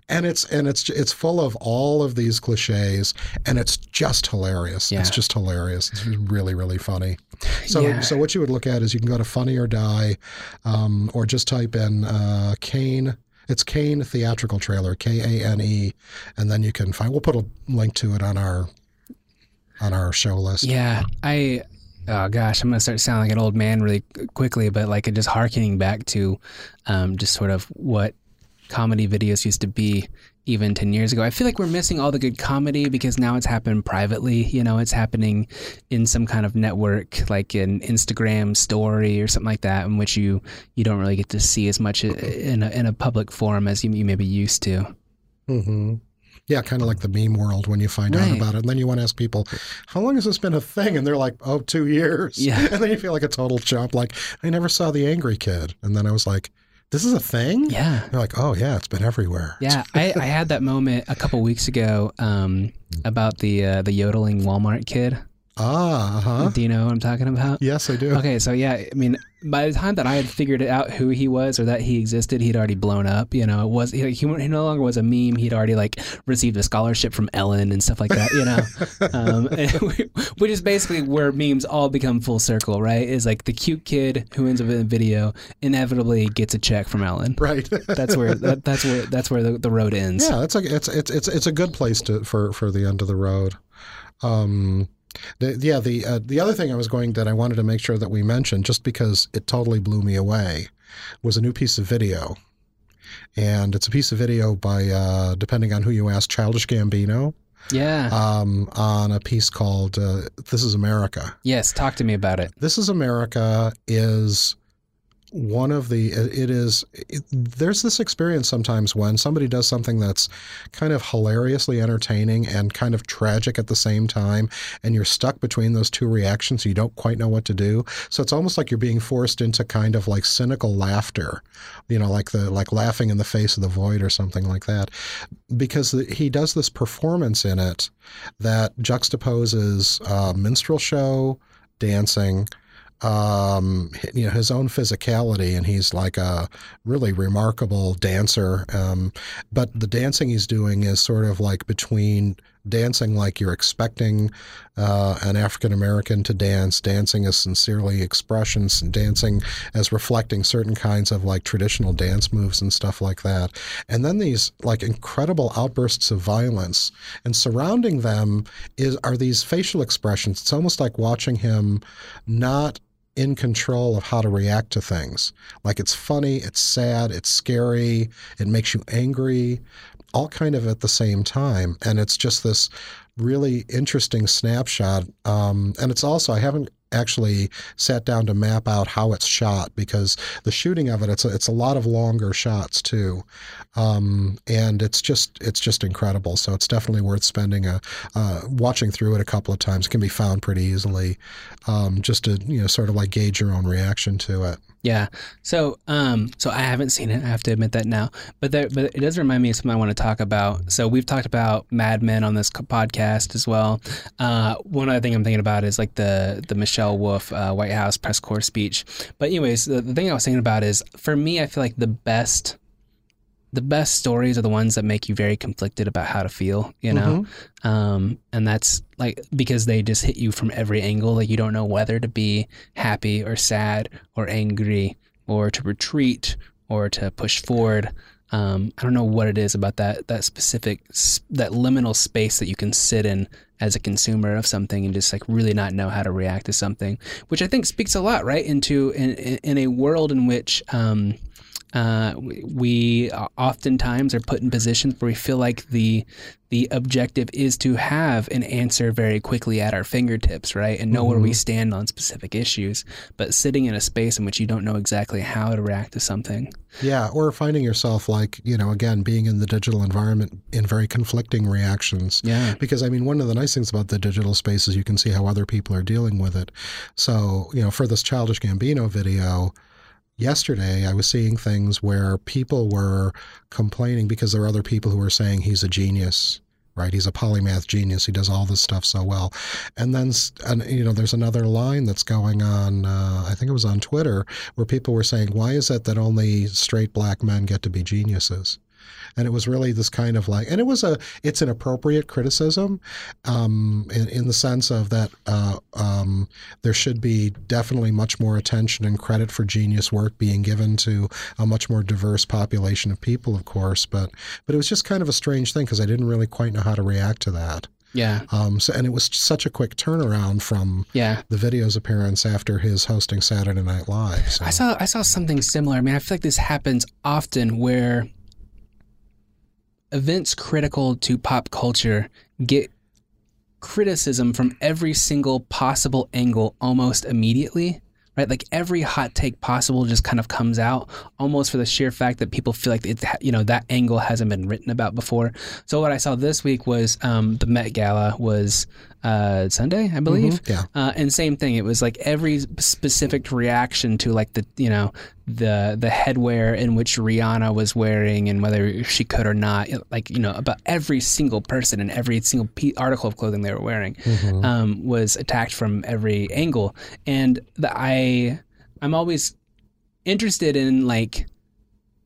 Speaker 3: and it's and it's it's full of all of these cliches and it's just hilarious. Yeah. It's just hilarious. It's really really funny. So yeah. so what you would look at is you can go to Funny or Die, um, or just type in uh, Kane. It's Kane theatrical trailer, K A N E, and then you can find. We'll put a link to it on our on our show list.
Speaker 2: Yeah, I. Oh gosh, I'm gonna start sounding like an old man really quickly, but like it just harkening back to um, just sort of what comedy videos used to be even 10 years ago. I feel like we're missing all the good comedy because now it's happened privately. You know, it's happening in some kind of network, like an Instagram story or something like that, in which you, you don't really get to see as much in a, in a public forum as you, you maybe used to.
Speaker 3: Mm-hmm. Yeah, kind of like the meme world when you find right. out about it. And then you want to ask people, how long has this been a thing? And they're like, oh, two years.
Speaker 2: Yeah.
Speaker 3: And then you feel like a total chump. Like, I never saw The Angry Kid. And then I was like, this is a thing?
Speaker 2: Yeah.
Speaker 3: They're like, oh, yeah, it's been everywhere.
Speaker 2: Yeah. I, I had that moment a couple weeks ago um, about the uh, the yodeling Walmart kid.
Speaker 3: Ah, uh-huh.
Speaker 2: Do you know what I'm talking about?
Speaker 3: Yes, I do.
Speaker 2: Okay, so yeah, I mean, by the time that I had figured out who he was or that he existed, he'd already blown up. You know, it was he, he no longer was a meme. He'd already like received a scholarship from Ellen and stuff like that. You know, um, which is basically where memes all become full circle, right? Is like the cute kid who ends up in a video inevitably gets a check from Ellen.
Speaker 3: Right.
Speaker 2: that's where that, that's where that's where the, the road ends.
Speaker 3: Yeah, it's a it's it's it's it's a good place to for for the end of the road. Um, the, yeah, the uh, the other thing I was going that I wanted to make sure that we mentioned, just because it totally blew me away, was a new piece of video, and it's a piece of video by, uh, depending on who you ask, Childish Gambino.
Speaker 2: Yeah.
Speaker 3: Um, on a piece called uh, "This Is America."
Speaker 2: Yes, talk to me about it.
Speaker 3: "This Is America" is one of the it is it, there's this experience sometimes when somebody does something that's kind of hilariously entertaining and kind of tragic at the same time and you're stuck between those two reactions you don't quite know what to do. So it's almost like you're being forced into kind of like cynical laughter you know like the like laughing in the face of the void or something like that because he does this performance in it that juxtaposes a minstrel show dancing um, you know, his own physicality, and he's like a really remarkable dancer. Um, but the dancing he's doing is sort of like between dancing like you're expecting uh, an African American to dance, dancing as sincerely expressions, and dancing as reflecting certain kinds of like traditional dance moves and stuff like that. And then these like incredible outbursts of violence, and surrounding them is are these facial expressions. It's almost like watching him not in control of how to react to things. Like it's funny, it's sad, it's scary, it makes you angry, all kind of at the same time. And it's just this really interesting snapshot. Um, and it's also, I haven't actually sat down to map out how it's shot because the shooting of it it's a, it's a lot of longer shots too. Um, and it's just it's just incredible. So it's definitely worth spending a uh, watching through it a couple of times. It can be found pretty easily um, just to you know sort of like gauge your own reaction to it
Speaker 2: yeah. So, um, so I haven't seen it. I have to admit that now. But there, but it does remind me of something I want to talk about. So we've talked about Mad Men on this podcast as well. Uh, one other thing I'm thinking about is like the the Michelle Wolf uh, White House press corps speech. But anyways, the, the thing I was thinking about is for me, I feel like the best the best stories are the ones that make you very conflicted about how to feel, you know? Mm-hmm. Um, and that's like because they just hit you from every angle. Like you don't know whether to be happy or sad or angry or to retreat or to push forward. Um, I don't know what it is about that that specific that liminal space that you can sit in as a consumer of something and just like really not know how to react to something, which I think speaks a lot, right, into in in, in a world in which um, uh, we, we oftentimes are put in positions where we feel like the the objective is to have an answer very quickly at our fingertips, right? And know mm-hmm. where we mm-hmm. stand on specific issues. But sitting in a space in which you don't know exactly how to react to something.
Speaker 3: Yeah, or finding yourself like, you know, again, being in the digital environment in very conflicting reactions.
Speaker 2: Yeah.
Speaker 3: Because, I mean, one of the nice things about the digital space is you can see how other people are dealing with it. So, you know, for this Childish Gambino video, yesterday I was seeing things where people were complaining because there are other people who were saying he's a genius. Right, he's a polymath genius. He does all this stuff so well, and then and, you know, there's another line that's going on. Uh, I think it was on Twitter where people were saying, "Why is it that only straight black men get to be geniuses?" And it was really this kind of like, and it was a, it's an appropriate criticism, um, in, in the sense of that uh, um, there should be definitely much more attention and credit for genius work being given to a much more diverse population of people, of course. But but it was just kind of a strange thing because I didn't really quite know how to react to that.
Speaker 2: Yeah.
Speaker 3: Um, so, and it was such a quick turnaround from
Speaker 2: yeah.
Speaker 3: the video's appearance after his hosting Saturday Night Live. So.
Speaker 2: I saw I saw something similar. I mean, I feel like this happens often where events critical to pop culture get criticism from every single possible angle almost immediately right? Like every hot take possible just kind of comes out almost for the sheer fact that people feel like it you know that angle hasn't been written about before. So what i saw this week was um, the met gala was uh, Sunday, I believe.
Speaker 3: Mm-hmm, yeah.
Speaker 2: Uh, and same thing. It was like every specific reaction to like the you know the the headwear in which Rihanna was wearing and whether she could or not. Like you know about every single person and every single article of clothing they were wearing mm-hmm. um, was attacked from every angle. And the, I I'm always interested in like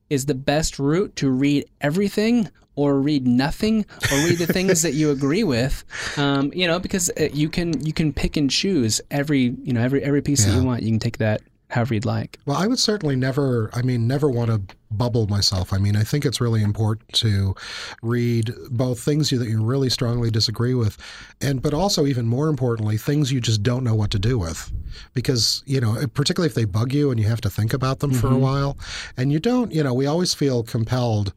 Speaker 2: is the best route to read everything or read nothing or read the things that you agree with um, you know because uh, you can you can pick and choose every you know every every piece yeah. that you want you can take that however you'd like
Speaker 3: well i would certainly never i mean never want to bubble myself i mean i think it's really important to read both things that you really strongly disagree with and but also even more importantly things you just don't know what to do with because you know particularly if they bug you and you have to think about them mm-hmm. for a mm-hmm. while and you don't you know we always feel compelled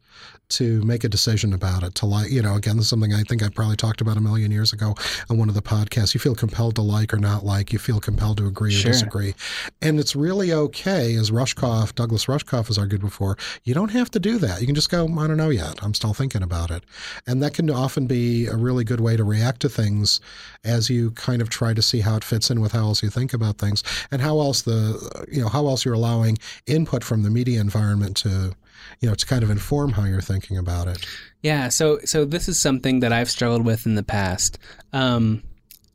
Speaker 3: to make a decision about it to like you know again this is something i think i probably talked about a million years ago on one of the podcasts. You feel compelled to like or not like you feel compelled to agree
Speaker 2: sure.
Speaker 3: or disagree. And it's really okay as rushkoff douglas rushkoff has argued before you don't have to do that. You can just go i don't know yet. I'm still thinking about it. And that can often be a really good way to react to things as you kind of try to see how it fits in with how else you think about things and how else the you know how else you're allowing input from the media environment to you know, to kind of inform how you're thinking about it.
Speaker 2: Yeah. So, so this is something that I've struggled with in the past. Um,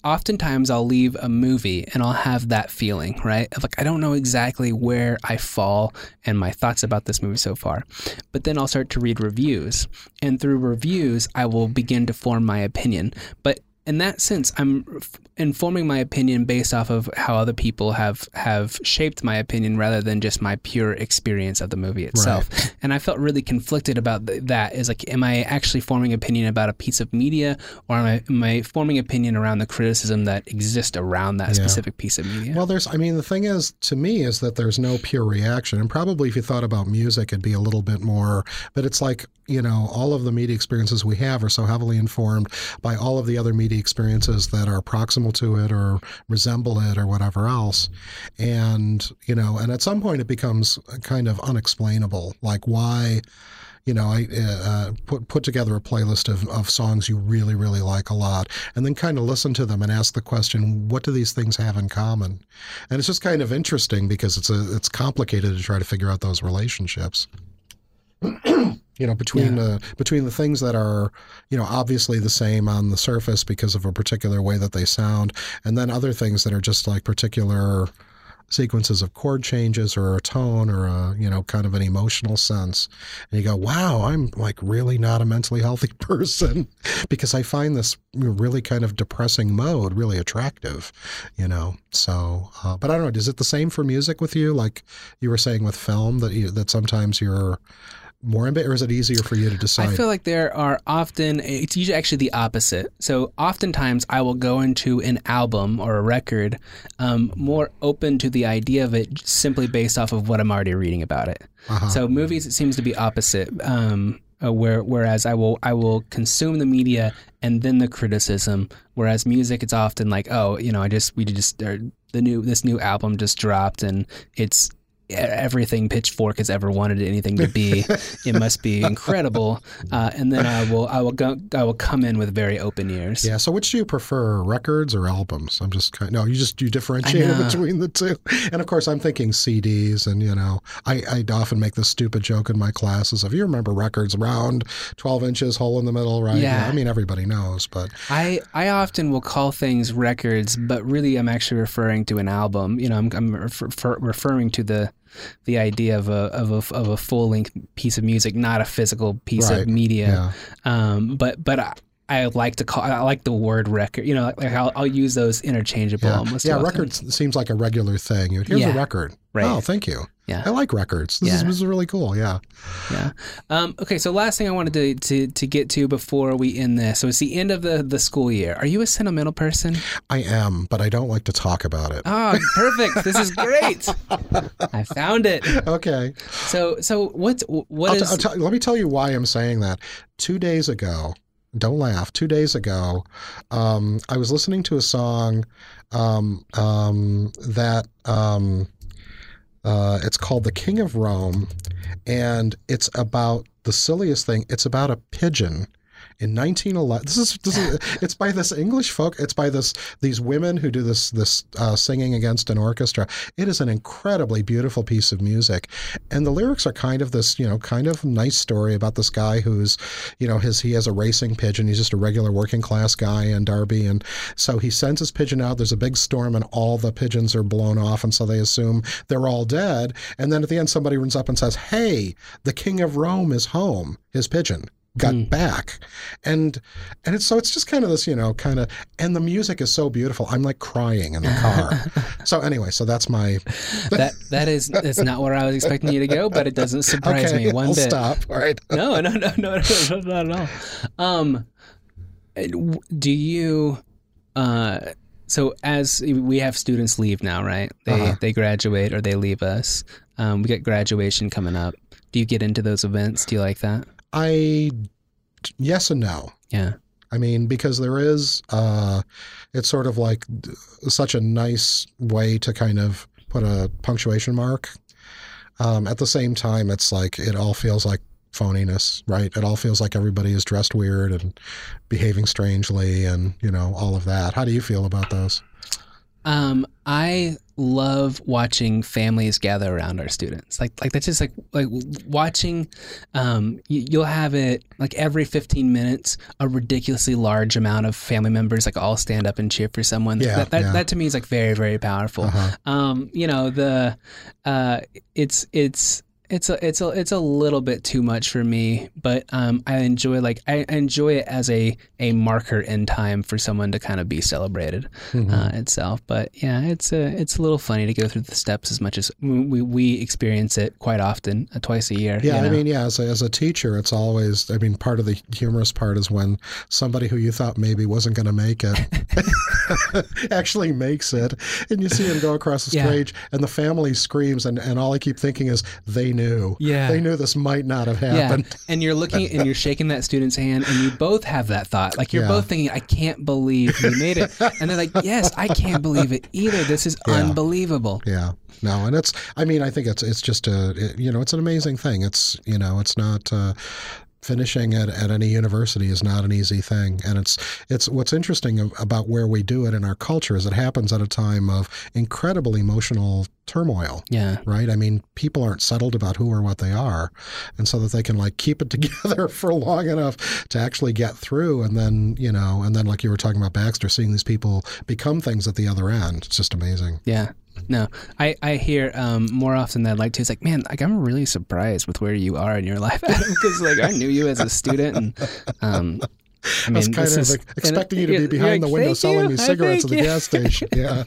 Speaker 2: oftentimes I'll leave a movie and I'll have that feeling, right? Like, I don't know exactly where I fall and my thoughts about this movie so far. But then I'll start to read reviews. And through reviews, I will begin to form my opinion. But in that sense, I'm informing my opinion based off of how other people have have shaped my opinion rather than just my pure experience of the movie itself. Right. And I felt really conflicted about that. Is like, am I actually forming opinion about a piece of media, or am I, am I forming opinion around the criticism that exists around that yeah. specific piece of media?
Speaker 3: Well, there's. I mean, the thing is, to me, is that there's no pure reaction, and probably if you thought about music, it'd be a little bit more. But it's like you know, all of the media experiences we have are so heavily informed by all of the other media experiences that are proximal to it or resemble it or whatever else. And, you know, and at some point it becomes kind of unexplainable. Like, why? you know, I uh, put put together a playlist of, of songs you really really like a lot, and then kind of listen to them and ask the question, what do these things have in common? And it's just kind of interesting because it's a it's complicated to try to figure out those relationships. You know between yeah. the between the things that are you know obviously the same on the surface because of a particular way that they sound and then other things that are just like particular sequences of chord changes or a tone or a you know kind of an emotional sense. And you go wow i'm like really not a mentally healthy person because i find this really kind of depressing mode really attractive you know? So uh, but i don't know is it the same for music with you? Like you were saying with film that you that sometimes you're more ambitious, or is it easier for you to decide?
Speaker 2: I feel like there are often, it's usually actually the opposite. So oftentimes I will go into an album or a record um, more open to the idea of it simply based off of what I'm already reading about it.
Speaker 3: Uh-huh.
Speaker 2: So movies, it seems to be opposite. Um, uh, where whereas I will I will consume the media and then the criticism. Whereas music, it's often like, oh, you know, I just we just or the new this new album just dropped and it's everything Pitchfork has ever wanted anything to be. it must be incredible. Uh, and then I will I will go I will come in with very open ears.
Speaker 3: Yeah. So, which do you prefer, records or albums? I'm just kind. Of, No, you just you differentiate between the two. And of course, I'm thinking CDs. And you know, I I often make this stupid joke in my classes. If you remember records, round, 12 inches, hole in the middle, right?
Speaker 2: Yeah.
Speaker 3: I mean, everybody knows, but
Speaker 2: I, I often will call things records, but really I'm actually referring to an album. You know, I'm, I'm refer, refer- referring to the the idea of a of a of a full length piece of music, not a physical piece
Speaker 3: Right.
Speaker 2: of media.
Speaker 3: yeah.
Speaker 2: Um, but but I, like to call I like the word record. You know, like, I'll, I'll use those interchangeable
Speaker 3: Yeah,
Speaker 2: almost.
Speaker 3: yeah
Speaker 2: often.
Speaker 3: records seems like a regular thing. Here's a record.
Speaker 2: Right.
Speaker 3: Oh, thank you.
Speaker 2: Yeah.
Speaker 3: I like records. This, is,
Speaker 2: Yeah.
Speaker 3: this is really cool. Yeah.
Speaker 2: Yeah. Um, okay. So last thing I wanted to, to to get to before we end this. So it's the end of the the school year. Are you a sentimental person?
Speaker 3: I am, but I don't like to talk about it.
Speaker 2: Oh, perfect. this is great. I found it.
Speaker 3: Okay.
Speaker 2: So so what's what
Speaker 3: I'll
Speaker 2: is?
Speaker 3: t- I'll tell- let me tell you why I'm saying that. Two days ago, don't laugh. Two days ago, um, I was listening to a song um, um, that um, uh, it's called "The King of Rome," and it's about the silliest thing. It's about a pigeon. In 1911, this is this is it's by this English folk. It's by this these women who do this this uh, singing against an orchestra. It is an incredibly beautiful piece of music, and the lyrics are kind of this you know kind of nice story about this guy who's you know his he has a racing pigeon. He's just a regular working class guy in Derby, and so he sends his pigeon out. There's a big storm, and all the pigeons are blown off, and so they assume they're all dead. And then at the end, somebody runs up and says, "Hey, the king of Rome is home. His pigeon." Got back and and it's so it's just kind of this you know kind of and the music is so beautiful i'm like crying in the car so anyway so that's my
Speaker 2: that that is that's not where I was expecting you to go, but it doesn't surprise
Speaker 3: okay
Speaker 2: me one
Speaker 3: I'll
Speaker 2: bit.
Speaker 3: stop all right
Speaker 2: No, no, no, no, no, not at all. Um, do you? Uh, so as we have students leave now, right? They
Speaker 3: Uh-huh.
Speaker 2: they graduate or they leave us. Um, we got graduation coming up. Do you get into those events? Do you like that?
Speaker 3: I yes and no
Speaker 2: Yeah.
Speaker 3: I mean, because there is, uh, it's sort of like such a nice way to kind of put a punctuation mark. Um, at the same time, it's like it all feels like phoniness, right? It all feels like everybody is dressed weird and behaving strangely, and you know all of that. How do you feel about those?
Speaker 2: Um, I love watching families gather around our students. Like, like that's just like like watching. Um, you, you'll have it like every fifteen minutes, a ridiculously large amount of family members like all stand up and cheer for someone.
Speaker 3: Yeah,
Speaker 2: that that,
Speaker 3: yeah.
Speaker 2: that to me is like very very powerful.
Speaker 3: Uh-huh.
Speaker 2: Um, you know the, uh, it's it's. It's a it's a it's a little bit too much for me, but um, I enjoy like I enjoy it as a a marker in time for someone to kind of be celebrated
Speaker 3: Mm-hmm.
Speaker 2: uh, itself. But yeah, it's a it's a little funny to go through the steps as much as we we experience it quite often, uh, twice a year.
Speaker 3: Yeah,
Speaker 2: you
Speaker 3: I mean, yeah, as a, as a teacher, it's always, I mean, part of the humorous part is when somebody who you thought maybe wasn't going to make it actually makes it. And you see him go across the
Speaker 2: Yeah.
Speaker 3: stage and the family screams. And, and all I keep thinking is, they knew.
Speaker 2: Yeah.
Speaker 3: They knew this might not have happened.
Speaker 2: yeah, and you're looking and you're shaking that student's hand, and you both have that thought. Like you're
Speaker 3: Yeah.
Speaker 2: both thinking, "I can't believe you made it," and they're like, "Yes, I can't believe it either. This is
Speaker 3: Yeah.
Speaker 2: unbelievable."
Speaker 3: Yeah. No, and it's, I mean, I think it's, it's just a, it- you know, it's an amazing thing. It's, you know, it's not, uh, finishing at, at any university is not an easy thing. And it's it's what's interesting about where we do it in our culture is it happens at a time of incredible emotional turmoil.
Speaker 2: Yeah,
Speaker 3: right? I mean people aren't settled about who or what they are. And so that they can like keep it together for long enough to actually get through and then you know and then like you were talking about baxter seeing these people become things at the other end. It's just amazing.
Speaker 2: Yeah. No, I, I hear um, more often than I'd like to. It's like, man, like I'm really surprised with where you are in your life, Adam, because like I knew you as a student, and um, I mean,
Speaker 3: I was kind
Speaker 2: this
Speaker 3: of
Speaker 2: is-
Speaker 3: expecting you to be behind the
Speaker 2: like,
Speaker 3: window selling
Speaker 2: you,
Speaker 3: me cigarettes at the
Speaker 2: you."
Speaker 3: gas station. Yeah.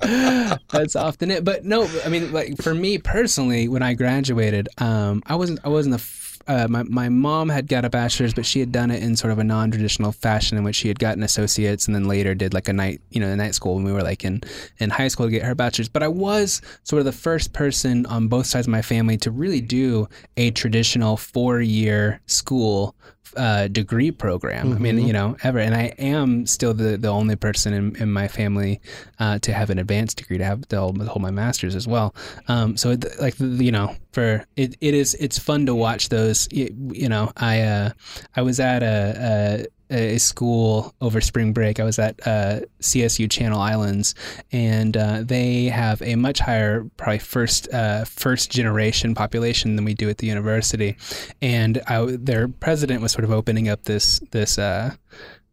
Speaker 2: That's often it. But no, I mean, like for me personally, when I graduated, um, I wasn't, I wasn't a, f- uh, my my mom had got a bachelor's, but she had done it in sort of a non traditional fashion in which she had gotten associates, and then later did like a night you know a night school when we were like in in high school to get her bachelor's. But I was sort of the first person on both sides of my family to really do a traditional four year school uh, degree program. Mm-hmm. I mean, you know, ever. And I am still the, the only person in, in my family uh, to have an advanced degree, to have to hold, hold my master's as well. Um, so, it, like, you know, for it, it is, it's fun to watch those. You, know, I, uh, I was at a, a a school over spring break. I was at uh, CSU Channel Islands, and uh, they have a much higher, probably first uh, first generation population than we do at the university. And I, their president was sort of opening up this this uh,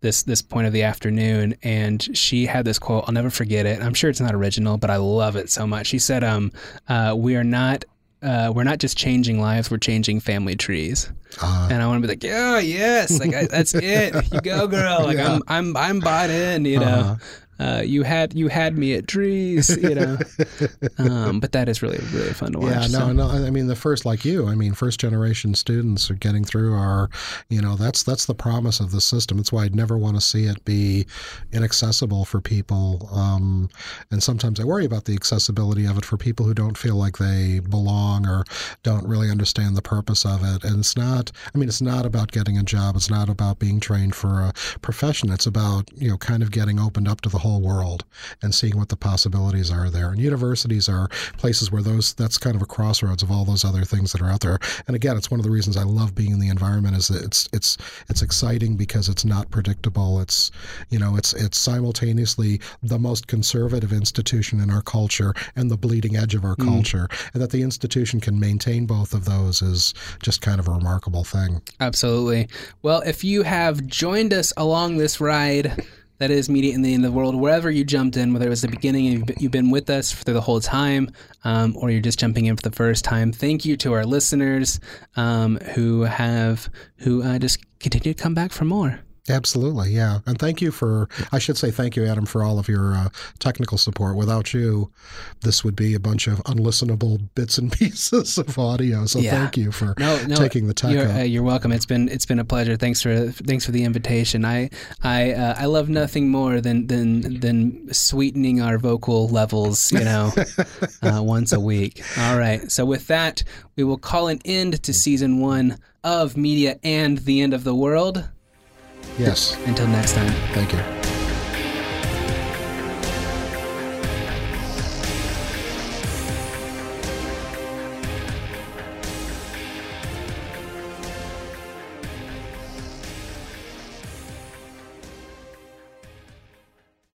Speaker 2: this this point of the afternoon and she had this quote i'll never forget it i'm sure it's not original but i love it so much she said um, uh, we are not uh, we're not just changing lives, we're changing family trees. Uh, and I want to be like, yeah, yes, like I, that's it. You go, girl. Like yeah. I'm, I'm, I'm bought in. You know. Uh, you had you had me at trees, you know. um, but that is really really fun to watch.
Speaker 3: Yeah, no, so. no. I mean, the first like you, I mean, first generation students are getting through our, you know, that's that's the promise of the system. It's why I'd never want to see it be inaccessible for people. Um, and sometimes I worry about the accessibility of it for people who don't feel like they belong or don't really understand the purpose of it. And it's not. I mean, it's not about getting a job. It's not about being trained for a profession. It's about you know, kind of getting opened up to the whole world and seeing what the possibilities are there. And universities are places where those that's kind of a crossroads of all those other things that are out there. And again, it's one of the reasons I love being in the environment is that it's it's it's exciting because it's not predictable. It's you know it's it's simultaneously the most conservative institution in our culture and the bleeding edge of our mm. culture, and that the institution can maintain both of those is just kind of a remarkable thing.
Speaker 2: Absolutely. Well, if you have joined us along this ride that is media in the end of the world wherever you jumped in whether it was the beginning and you've been with us through the whole time um, or you're just jumping in for the first time thank you to our listeners um, who have who uh, just continue to come back for more
Speaker 3: Absolutely, yeah. And thank you for, I should say thank you, Adam, for all of your uh, technical support. Without you, this would be a bunch of unlistenable bits and pieces of audio. So yeah. thank you for no, no, taking the time.
Speaker 2: You're, uh, you're, welcome. It's been it's been a pleasure. Thanks for thanks for the invitation. I I uh, I love nothing more than than than sweetening our vocal levels. You know, uh, once a week. All right. So with that, we will call an end to season one of Media and the End of the World.
Speaker 3: Yes.
Speaker 2: Until next time.
Speaker 3: Thank you.